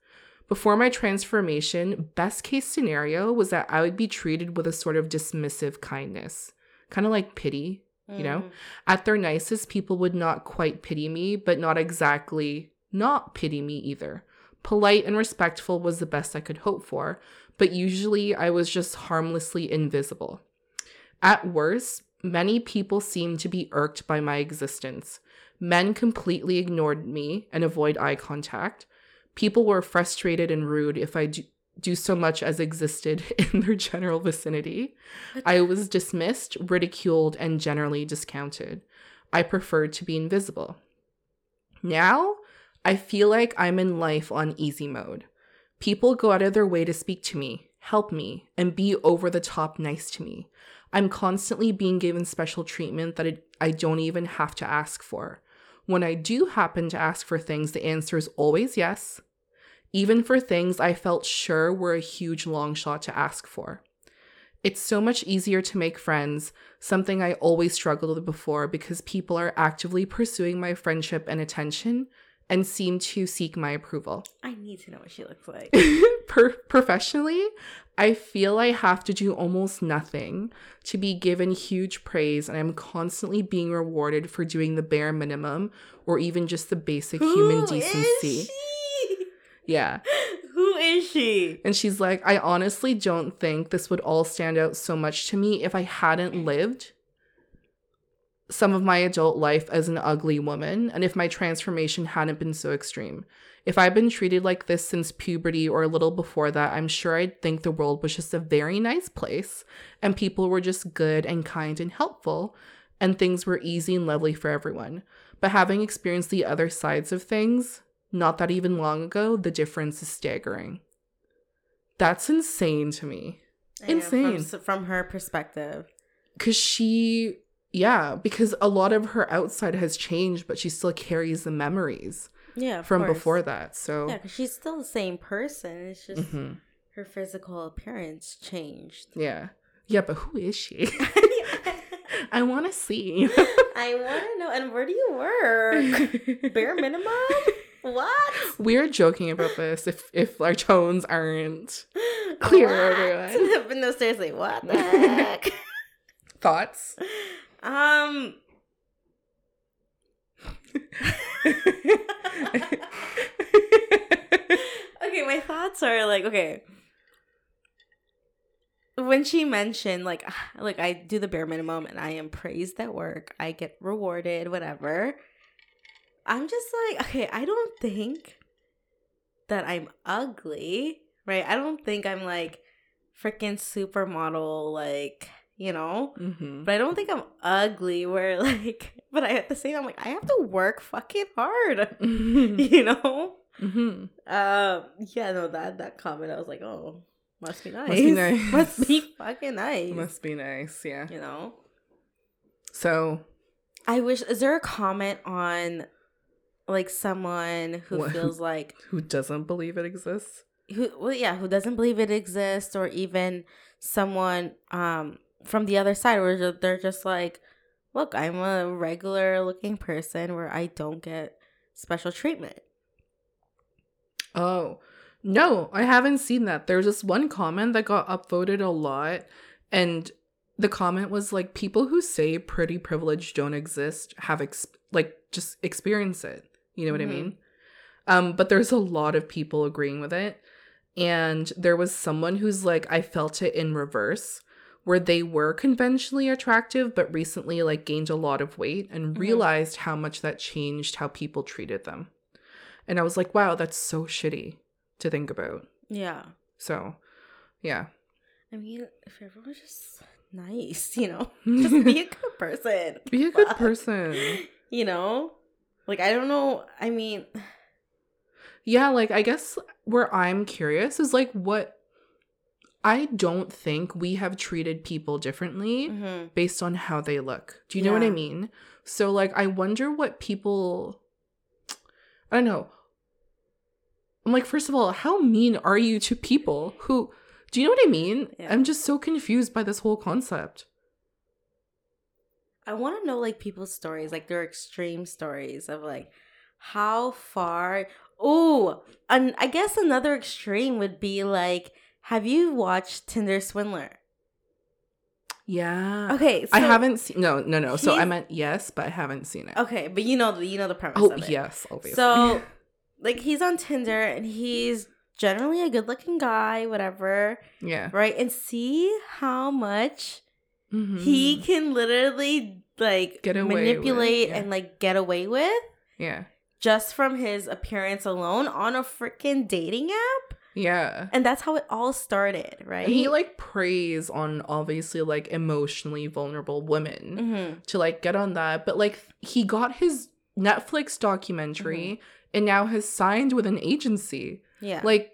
Before my transformation, best case scenario was that I would be treated with a sort of dismissive kindness, kind of like pity. You know? Mm. At their nicest, people would not quite pity me, but not exactly not pity me either. Polite and respectful was the best I could hope for, but usually I was just harmlessly invisible. At worst, many people seemed to be irked by my existence. Men completely ignored me and avoid eye contact. People were frustrated and rude if I do, do so much as existed in their general vicinity. I was dismissed, ridiculed, and generally discounted. I preferred to be invisible. Now, I feel like I'm in life on easy mode. People go out of their way to speak to me, help me, and be over the top nice to me. I'm constantly being given special treatment that I don't even have to ask for. When I do happen to ask for things, the answer is always yes, even for things I felt sure were a huge long shot to ask for. It's so much easier to make friends, something I always struggled with before because people are actively pursuing my friendship and attention, and seem to seek my approval. I need to know what she looks like. per- professionally, I feel I have to do almost nothing to be given huge praise, and I'm constantly being rewarded for doing the bare minimum or even just the basic human Who decency. Yeah. Who is she? And she's like, I honestly don't think this would all stand out so much to me if I hadn't lived some of my adult life as an ugly woman and if my transformation hadn't been so extreme. If I'd been treated like this since puberty or a little before that, I'm sure I'd think the world was just a very nice place and people were just good and kind and helpful and things were easy and lovely for everyone. But having experienced the other sides of things, not that even long ago, the difference is staggering. That's insane to me. I know, from Insane. from her perspective. Cause she, yeah, because a lot of her outside has changed, but she still carries the memories Yeah, from course. before that. So, Yeah, because she's still the same person. It's just Mhm. her physical appearance changed. yeah. Yeah, but who is she? I want to see. I want to know. And where do you work? Bare minimum? What? We're joking about this if if our tones aren't Clear, everyone. but no, seriously, what the heck? thoughts. um. okay, my thoughts are like okay. When she mentioned like like I do the bare minimum and I am praised at work, I get rewarded, whatever. I'm just like, okay, I don't think that I'm ugly, right? I don't think I'm like freaking supermodel like, you know? hmm But I don't think I'm ugly where like but I at the same time I'm like I have to work fucking hard. you know? hmm Um yeah, no that that comment I was like, "Oh, must be nice. Must be nice. must be fucking nice." Must be nice. Yeah. you know? So, I wish is there a comment on like someone who What- feels like who doesn't believe it exists? who well yeah, who doesn't believe it exists or even someone um from the other side where they're just like, "Look, I'm a regular looking person where I don't get special treatment." Oh, no, I haven't seen that. There's this one comment that got upvoted a lot, and the comment was like, people who say pretty privilege don't exist have, ex- like, just experience it. You know what Mhm. I mean? Um, but there's a lot of people agreeing with it. And there was someone who's like, I felt it in reverse, where they were conventionally attractive, but recently, like, gained a lot of weight and Mhm. realized how much that changed how people treated them. And I was like, wow, that's so shitty to think about. Yeah. So, yeah. I mean, if everyone was just nice, you know, just be a good person. Be a good person. You know? Like I don't know. I mean, Yeah, like, I guess where I'm curious is like, what I don't think we have treated people differently mhm. based on how they look. Do you know what I mean? So, like, I wonder what people, I don't know. I'm like, first of all, how mean are you to people who, do you know what I mean? Yeah. I'm just so confused by this whole concept. I want to know like people's stories, like their extreme stories of like how far. Oh, and I guess another extreme would be like, have you watched Tinder Swindler? Yeah. Okay, I haven't seen, no, no, no. So I meant yes, but I haven't seen it. Okay, but you know the you know the premise. Oh, of it. yes, obviously. So, like, he's on Tinder and he's generally a good looking guy, whatever, yeah. right? And see how much Mhm. he can literally like Get away with, manipulate yeah. and like get away with Yeah. just from his appearance alone on a freaking dating app. Yeah. And that's how it all started, right? And he like preys on obviously like emotionally vulnerable women hmm to like get on that. But like he got his Netflix documentary and now has signed with an agency. Yeah. Like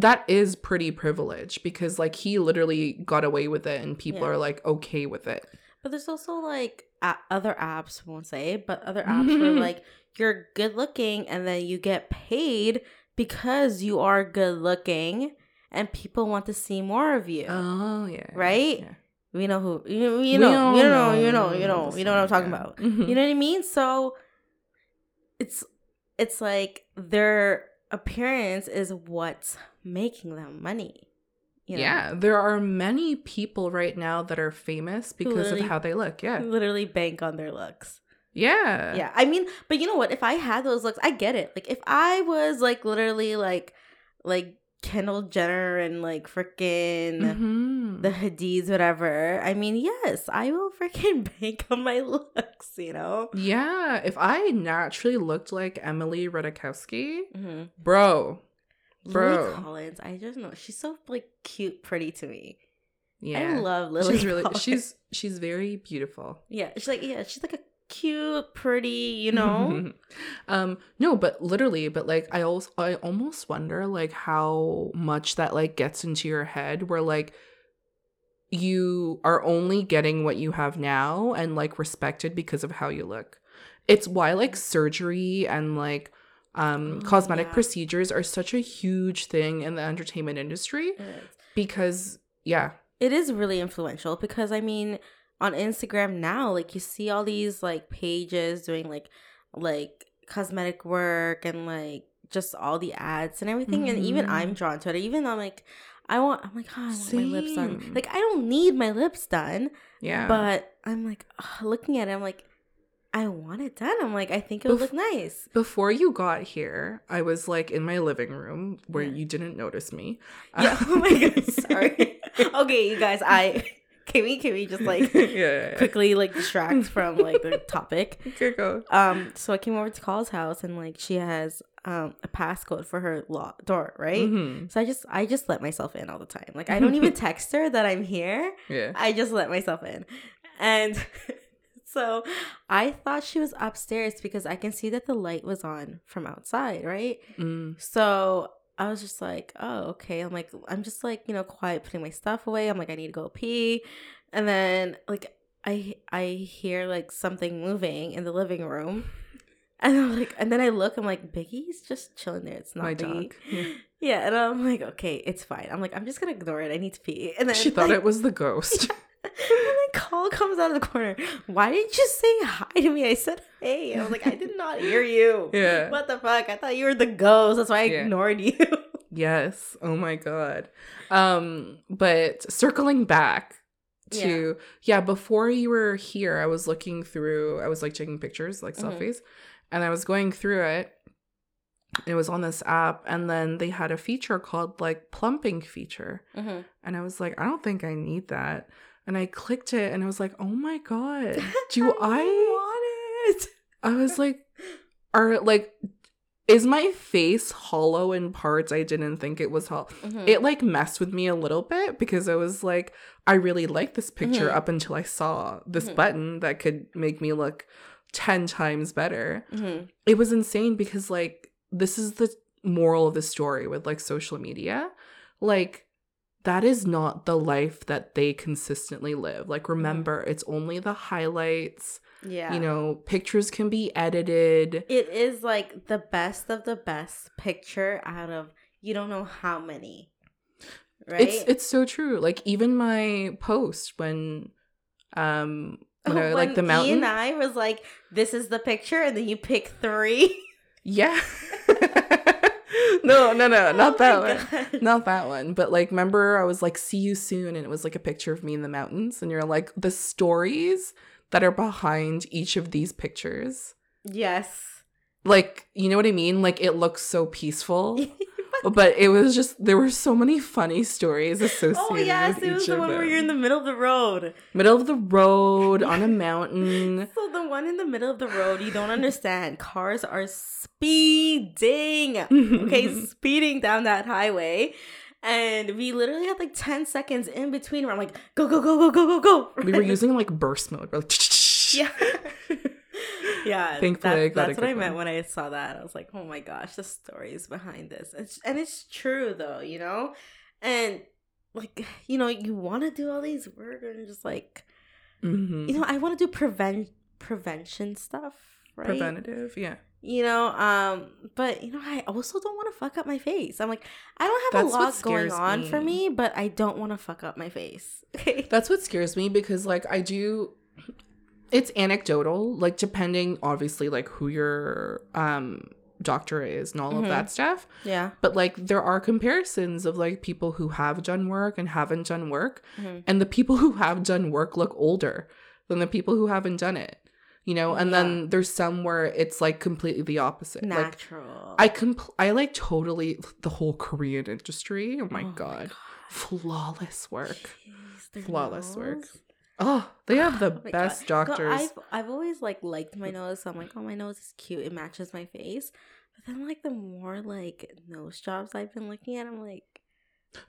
that is pretty privileged because like he literally got away with it and people Yeah. are like okay with it. But there's also like a- other apps, won't say, but other apps where like you're good looking and then you get paid because you are good looking and people want to see more of you. Oh yeah. Right? Yeah. we know who you, you know, you know, you know, know you know, you know what I'm talking yeah. about. Mhm. You know what I mean? So it's it's like their appearance is what's making them money. you know? Yeah, there are many people right now that are famous because of how they look. Yeah. Literally bank on their looks. Yeah. Yeah. I mean, but you know what? If I had those looks, I get it. Like if I was like literally like like Kendall Jenner and like freaking Mhm. the Hadids, whatever. I mean, yes, I will freaking bank on my looks, you know? Yeah, if I naturally looked like Emily Ratajkowski, Mm-hmm. bro, Lily Bro. Collins, I just know she's so like cute, pretty to me. yeah, I love Lily. she's really Collins. she's she's very beautiful. yeah, she's like yeah, she's like a cute, pretty, you know. um, no, but literally, but like I also I almost wonder like how much that like gets into your head where like you are only getting what you have now and like respected because of how you look. It's why like surgery and like um Oh, cosmetic yeah. procedures are such a huge thing in the entertainment industry because yeah. it is really influential because I mean on Instagram now like you see all these like pages doing like like cosmetic work and like just all the ads and everything and even. I'm mm-hmm. drawn to it even though I'm like I want I'm like oh, I want my lips done like I don't need my lips done Yeah. but I'm like looking at it I'm like I want it done I'm like I think it would Bef- look nice Before you got here, I was like in my living room where Yeah. you didn't notice me. yeah oh my god sorry okay you guys I can we can we just like yeah, yeah, yeah. quickly like distract from like the topic Okay, go. um so i came over to Call's house and like she has um a passcode for her lock door right Mhm. so i just i just let myself in all the time like i don't even text her that i'm here Yeah. i just let myself in and so i thought she was upstairs because i can see that the light was on from outside right Mm. so I was just like, oh, okay. I'm like, I'm just like, you know, quiet, putting my stuff away. I'm like, I need to go pee. And then like I I hear like something moving in the living room. And I'm like, and then I look, I'm like, Biggie's just chilling there. It's not My Biggie. dog. Yeah. Yeah, and I'm like, okay, it's fine. I'm like, I'm just gonna ignore it. I need to pee. And then She thought like, it was the ghost. call comes out of the corner. Why didn't you say hi to me? I said hey. I was like, I did not hear you. Yeah. What the fuck? I thought you were the ghost. That's why I Yeah. ignored you. yes. Oh my god. Um, but circling back to yeah. before you were here, I was looking through. I was like taking pictures, like Mhm. selfies, and I was going through it. It was on this app, and then they had a feature called like plumping feature. Mm-hmm. And I was like, I don't think I need that. And I clicked it and I was like, oh my God, do I? want it? I was like, are like, is my face hollow in parts I didn't think it was hollow? Mm-hmm. It like messed with me a little bit because I was like, I really like this picture Mhm. up until I saw this Mhm. button that could make me look 10 times better. mm-hmm. It was insane because like this is the moral of the story with like social media. Like that is not the life that they consistently live. Like remember, it's only the highlights. Yeah. You know, pictures can be edited. it is like the best of the best picture out of you don't know how many. Right? It's it's so true. Like even my post when um when I like the When mountain. Ian and I was like, this is the picture, and then you pick three. yeah. no, no, no, oh not Oh that one. God. Not that one. But like remember I was like see you soon and it was like a picture of me in the mountains and you're like the stories that are behind each of these pictures. Yes. Like, you know what I mean? Like it looks so peaceful. but it was just there were so many funny stories oh, associated oh yes, it was the one where you're in the middle of the road. middle of the road on a mountain. So the one in the middle of the road, you don't understand. Cars are speeding. Okay, speeding down that highway. And we literally had like 10 seconds in between where I'm like, go, go, go, go, go, go, go. we were using like burst mode. We're like, Yeah. yeah. Thankfully, that- I got a that's what I good meant when I saw that. I was like, oh my gosh, the stories behind this. It's, and it's true though, you know? And like, you know, you want to do all these work and just like, Mhm. you know, I want to do prevent prevention stuff, right? preventative. Yeah, you know um but you know i also don't want to fuck up my face i'm like i don't have That's a lot going on for me. me but i don't want to fuck up my face okay that's what scares me because like I do. It's anecdotal, like depending obviously like who you're um doctor is and all Mhm. of that stuff. Yeah. But like there are comparisons of like people who have done work and haven't done work. Mhm. And the people who have done work look older than the people who haven't done it. You know, and then there's some where it's like completely the opposite. Like Natural. I compl- I like totally the whole Korean industry. Oh my Oh my god. Flawless work. Jeez, Flawless work. Oh, they have the Oh best God. Doctors. I've I've always like liked my nose. So I'm like, oh, my nose is cute. It matches my face. But then like the more like nose jobs I've been looking at, I'm like,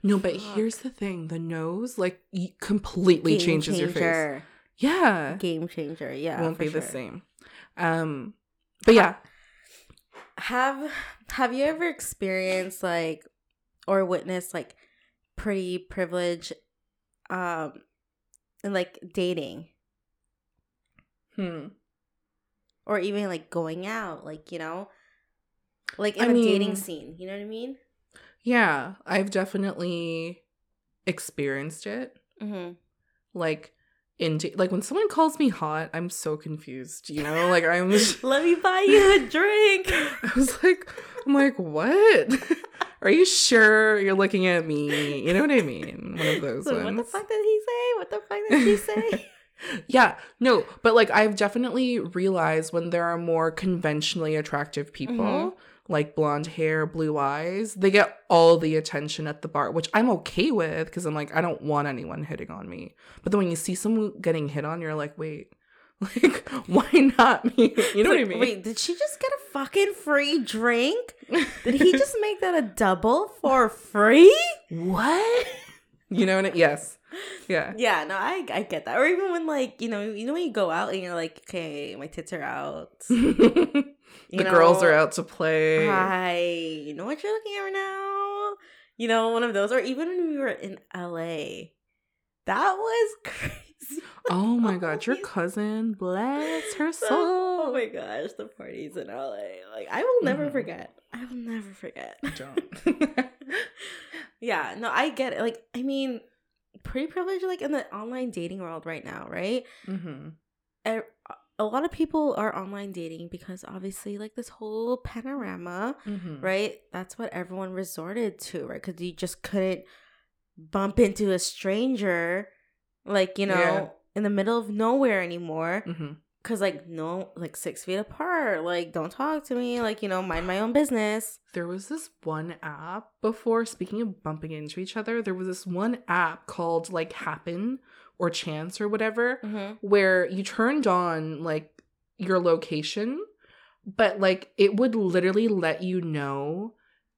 no, but Fuck. here's the thing: the nose like completely game changes your face. Yeah, Game changer. Yeah, won't be the same. Um, but yeah, Have Have you ever experienced like or witnessed like pretty privilege, um, and like dating hmm. or even like going out, like you know, like in I a dating scene. You know what I mean? yeah, I've definitely experienced it. Mm-hmm. Like in like when someone calls me hot, I'm so confused. You know, like I'm. just- Let me buy you a drink. I was like, I'm like, what? Are you sure you're looking at me? You know what I mean? One of those So ones. what the fuck did he say? What the fuck did she say? yeah, no, but like I've definitely realized when there are more conventionally attractive people, Mhm. like blonde hair, blue eyes, they get all the attention at the bar, which I'm okay with because I'm like, I don't want anyone hitting on me. But then when you see someone getting hit on, you're like, wait, like, why not me? You know what I mean? Wait, did she just get a fucking free drink? Did he just make that a double for free? what? You know what? I- yes. Yeah. Yeah, no, I I get that. Or even when like you know you know when you go out and you're like, okay, my tits are out. the You girls are out to play. Hi, you know what you're looking at right now. You know, one of those. Or even when we were in LA, that was crazy. Oh my god, your cousin, bless her So- soul. oh my gosh, the parties in LA. Like I will never Mhm. forget. I will never forget. Don't. yeah, no, I get it. Like, I mean, pretty privileged like in the online dating world right now, right? hmm A a lot of people are online dating because obviously like this whole panorama, hmm right? That's what everyone resorted to, right? Cuz you just couldn't bump into a stranger like, you know, Yeah. in the middle of nowhere anymore. hmm Cause like no, like six feet apart. Like don't talk to me. Like you know, mind my own business. There was this one app before, speaking of bumping into each other, there was this one app called like Happen or Chance or whatever, Mm-hmm. where you turned on like your location, but like it would literally let you know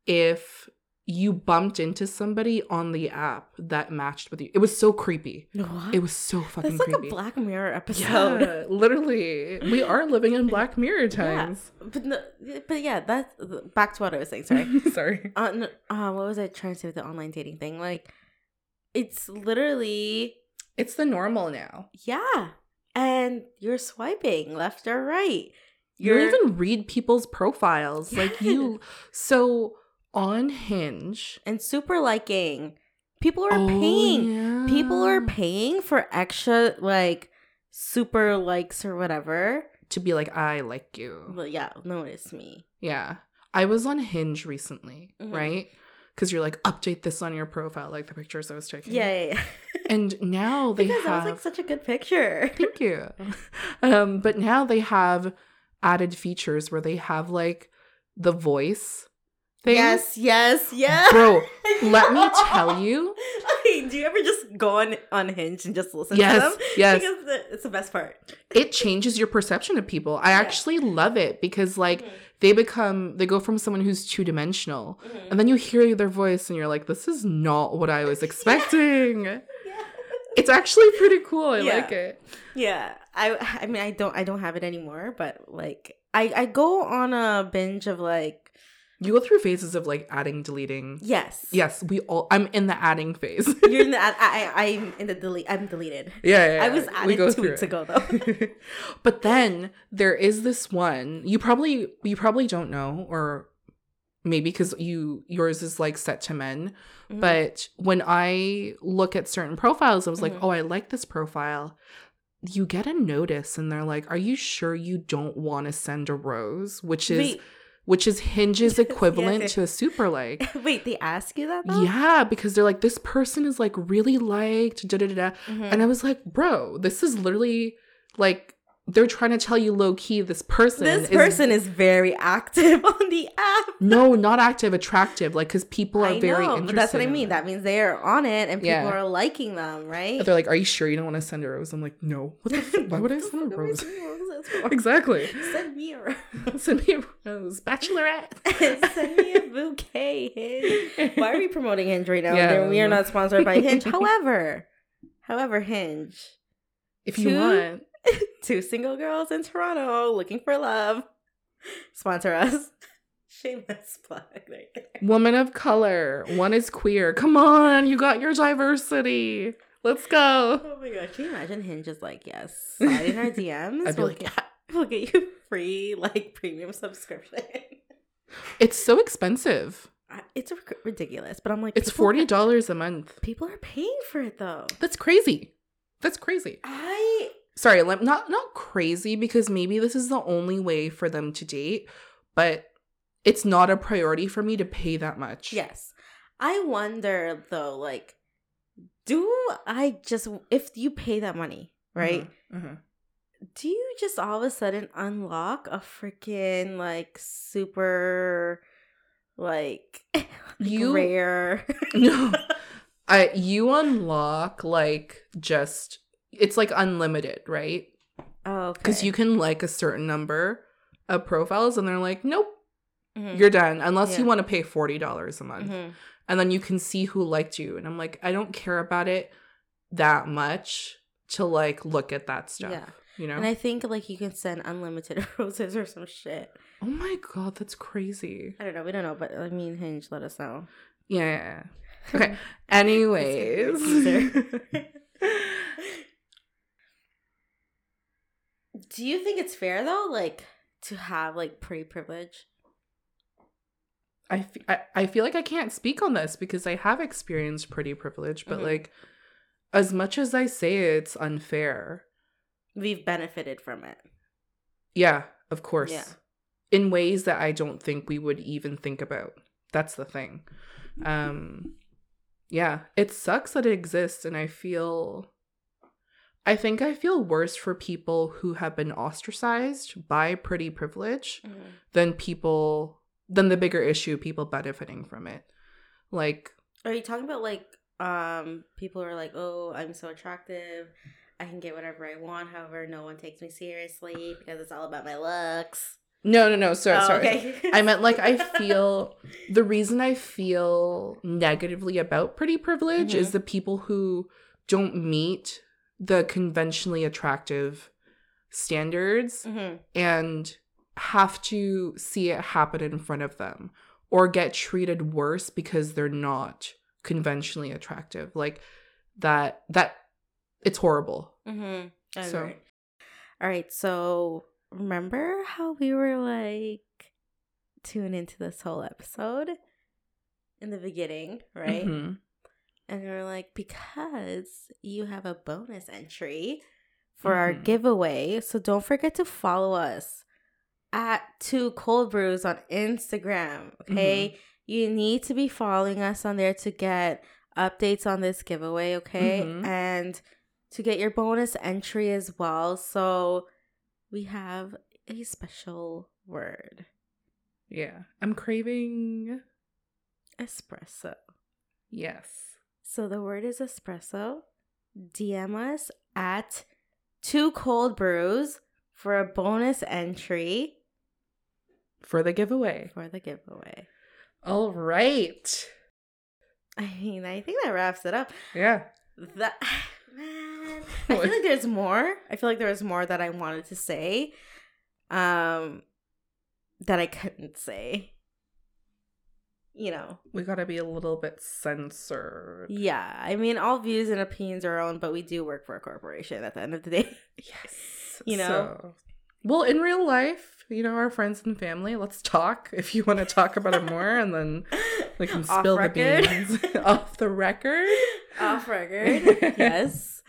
if you bumped into somebody on the app that matched with you. It was so creepy. What? It was so fucking That's like creepy. a Black Mirror episode. Yeah, literally. We are living in Black Mirror times. But no, but yeah, that's back to what I was saying. Sorry. Sorry. uh, no, uh, what was I trying to say with the online dating thing? Like, it's literally It's the normal now. yeah, and you're swiping left or right. You don't even read people's profiles. Like you so on Hinge. and super liking. People are Oh, paying. yeah. People are paying for extra like super likes or whatever. to be like, I like you. But yeah, notice me. Yeah. I was on Hinge recently, Mhm. right? Because you're like, update this on your profile, like the pictures I was taking. Yeah, yeah, yeah. And now they because that have was like such a good picture. Thank you. Um, but now they have added features where they have like the voice thing. Yes, yes, yes. Bro, let me tell you. Okay, do you ever just go on Unhinged and just listen Yes, to them? yes. Because the, it's the best part. It changes your perception of people. I Yeah. actually love it because like Mhm. they become they go from someone who's two dimensional Mhm. and then you hear their voice and you're like, this is not what I was expecting. Yeah. It's actually pretty cool. I Yeah. like it. Yeah, I I mean I don't I don't have it anymore, but like I I go on a binge of like You go through phases of like adding, deleting. yes Yes, we all I'm in the adding phase. you're in the I, I I'm in the delete I'm deleted. Yeah, yeah, I was added go two weeks it. ago though. but then there is this one you probably you probably don't know or maybe because you yours is like set to men Mhm. but when i look at certain profiles i was like Mhm. oh i like this profile you get a notice and they're like are you sure you don't want to send a rose which is Wait, which is Hinge's equivalent yes. to a super like. Wait, they ask you that though? Yeah, because they're like, this person is like really liked, da da da da. Mhm. And I was like, bro, this is literally like they're trying to tell you low key this person this is- person is very active on the app. no, not active, attractive. Like, because people are I very know, interested. but that's what I mean. That means they are on it and people Yeah. are liking them, right? They're like, are you sure you don't want to send a rose? I'm like, no. What the fuck? Why would I send a What the fuck rose? am I sending roses exactly. Send me a rose. Send me a rose, bachelorette. Send me a bouquet, Hinge. Why are we promoting Hinge right now? Yeah. we are not sponsored by Hinge. However, however, Hinge, If you Two? want, two single girls in Toronto looking for love, sponsor us. Shameless plug woman of color, one is queer. Come on, you got your diversity. Let's go. Oh my god, can you imagine Hinge is like, yes, slide in our DMs. I'd be we'll, like, get, we'll get you free like premium subscription. It's so expensive. I- It's ridiculous, but I'm like, It's forty dollars a month. People are paying for it though. That's crazy. That's crazy. I Sorry, not not crazy because maybe this is the only way for them to date, but it's not a priority for me to pay that much. Yes. I wonder though, like, do I just, if you pay that money, right? Mhm, mhm. Do you just all of a sudden unlock a freaking, like, super, like, You- rare? No. I you unlock like just it's like unlimited, right? oh, okay. Because you can like a certain number of profiles and they're like, nope, Mhm. you're done. Unless you want to pay forty dollars a month. Mhm. And then you can see who liked you. And I'm like, I don't care about it that much to like look at that stuff. Yeah. You know? And I think, like, you can send unlimited roses or some shit. oh my god, that's crazy. I don't know. We don't know, but I mean, Hinge, let us know. Yeah. yeah, yeah. Okay. Anyways. Do you think it's fair though, like to have like pretty privilege? I, f- I, I feel like I can't speak on this because I have experienced pretty privilege, but Mhm. like, as much as I say it's unfair, We've benefited from it. yeah, of course, Yeah. in ways that I don't think we would even think about. That's the thing. Um, yeah, it sucks that it exists, and I feel. I think I feel worse for people who have been ostracized by pretty privilege than people than the bigger issue people benefiting from it. Like Are you talking about like um people who are like, oh, I'm so attractive, I can get whatever I want. However, no one takes me seriously because it's all about my looks. no, no, no, sorry, Oh, sorry. okay. I meant like I feel the reason I feel negatively about pretty privilege is Mhm. the people who don't meet the conventionally attractive standards Mhm. and have to see it happen in front of them or get treated worse because they're not conventionally attractive. Like that that it's horrible. Mm-hmm. So-. All right. So remember how we were like tune into this whole episode in the beginning, right? Mhm. And we're like, because you have a bonus entry for our Mhm. giveaway. So don't forget to follow us at Two Cold Brews on Instagram. Okay. You need to be following us on there to get updates on this giveaway. Okay. Mhm. And to get your bonus entry as well. So we have a special word Yeah. I'm craving espresso. yes. So the word is espresso. DM us at two cold brews for a bonus entry For the giveaway. for the giveaway. All right. I mean, I think that wraps it up. Yeah. That man, I feel like there's more. I feel like there was more that I wanted to say, um, that I couldn't say. You know, We got to be a little bit censored. yeah. I mean, all views and opinions are our own, but we do work for a corporation at the end of the day. Yes. You know? So- well, in real life, you know, our friends and family, let's talk if you want to talk about it more and then we can spill the beans off the record. Off record, yes.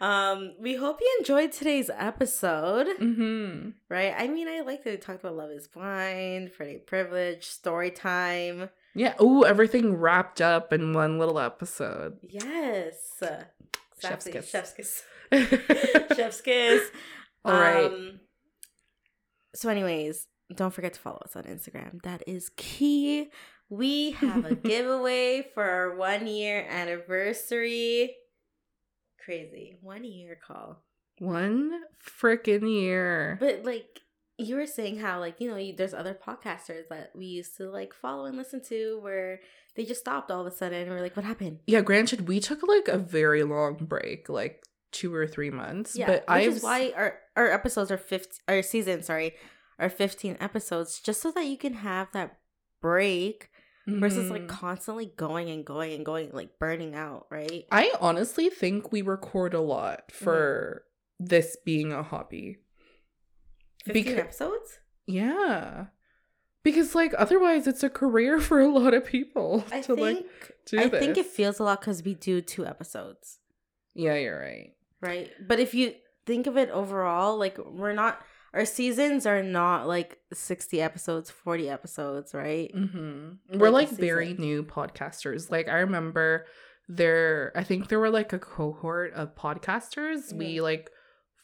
Um, we hope you enjoyed today's episode. Mm-hmm. Right? I mean, I like that we talked about Love is Blind, Pretty Privilege, story time. Yeah. Oh, everything wrapped up in one little episode. Yes. Chef's Exactly. kiss. Chef's kiss. Chef's kiss. All right. Um, so, anyways, don't forget to follow us on Instagram. That is key. We have a giveaway for our one year anniversary. Crazy. One year call. One freaking year. But, like, you were saying how, like, you know, you, there's other podcasters that we used to, like, follow and listen to where they just stopped all of a sudden and we're like, what happened? yeah, granted, we took like a very long break, like two or three months. Yeah, but which I've is why our our episodes are 15 our season, sorry, are 15 episodes just so that you can have that break versus like Mhm. constantly going and going and going like burning out, right? I honestly think we record a lot for this being a hobby. 15 Becau- episodes? Yeah. Because like otherwise it's a career for a lot of people I to think like do I this. think it feels a lot cuz we do two episodes, Yeah, you're right. right? But if you think of it overall, like we're not our seasons are not like 60 episodes, 40 episodes, right? Mm-hmm. We're Like like very new podcasters. Like I remember there I think there were like a cohort of podcasters we Mhm. like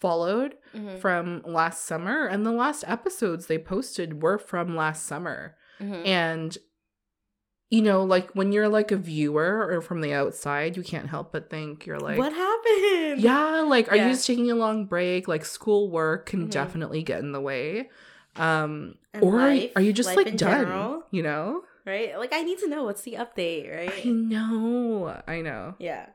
followed Mhm. from last summer and the last episodes they posted were from last summer. Mhm. And you know, like when you're like a viewer or from the outside, you can't help but think you're like what happened? Yeah, like are Yeah. you just taking a long break? Like school work can Mhm. definitely get in the way. Um And or are, life- are you just like done? general. You know? right? Like I need to know what's the update, right? I know. I know. Yeah.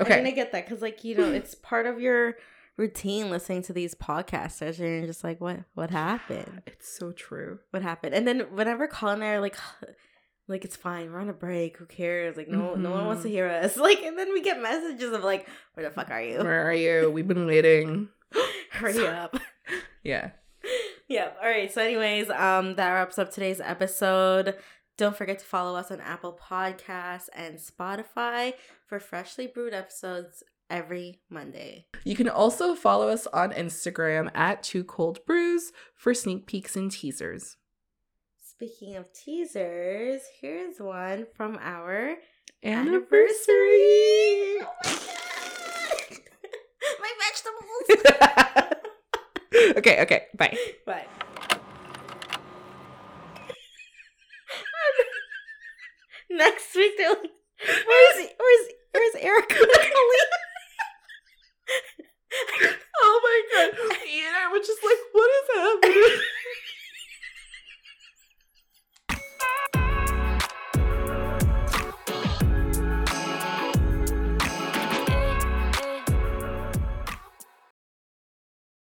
Okay. I mean, I get that because, like, you know, it's part of your routine listening to these podcasters, and you're just like, what, what happened? It's so true. What happened? And then whenever Colleen and I are like, like it's fine, we're on a break. Who cares? Like, no, no one wants to Mhm. hear us. Like, and then we get messages of like, where the fuck are you? Where are you? We've been waiting. Hurry up. Yeah. yeah. All right. So, anyways, um, that wraps up today's episode. Don't forget to follow us on Apple Podcasts and Spotify for freshly brewed episodes every Monday. You can also follow us on Instagram at Two Cold Brews for sneak peeks and teasers. Speaking of teasers, here's one from our anniversary. anniversary. Oh my, my vegetables. okay, okay. Bye. Bye. Next week, they'll. Where's where's where's Erica? oh my god. And I was just like, what is happening?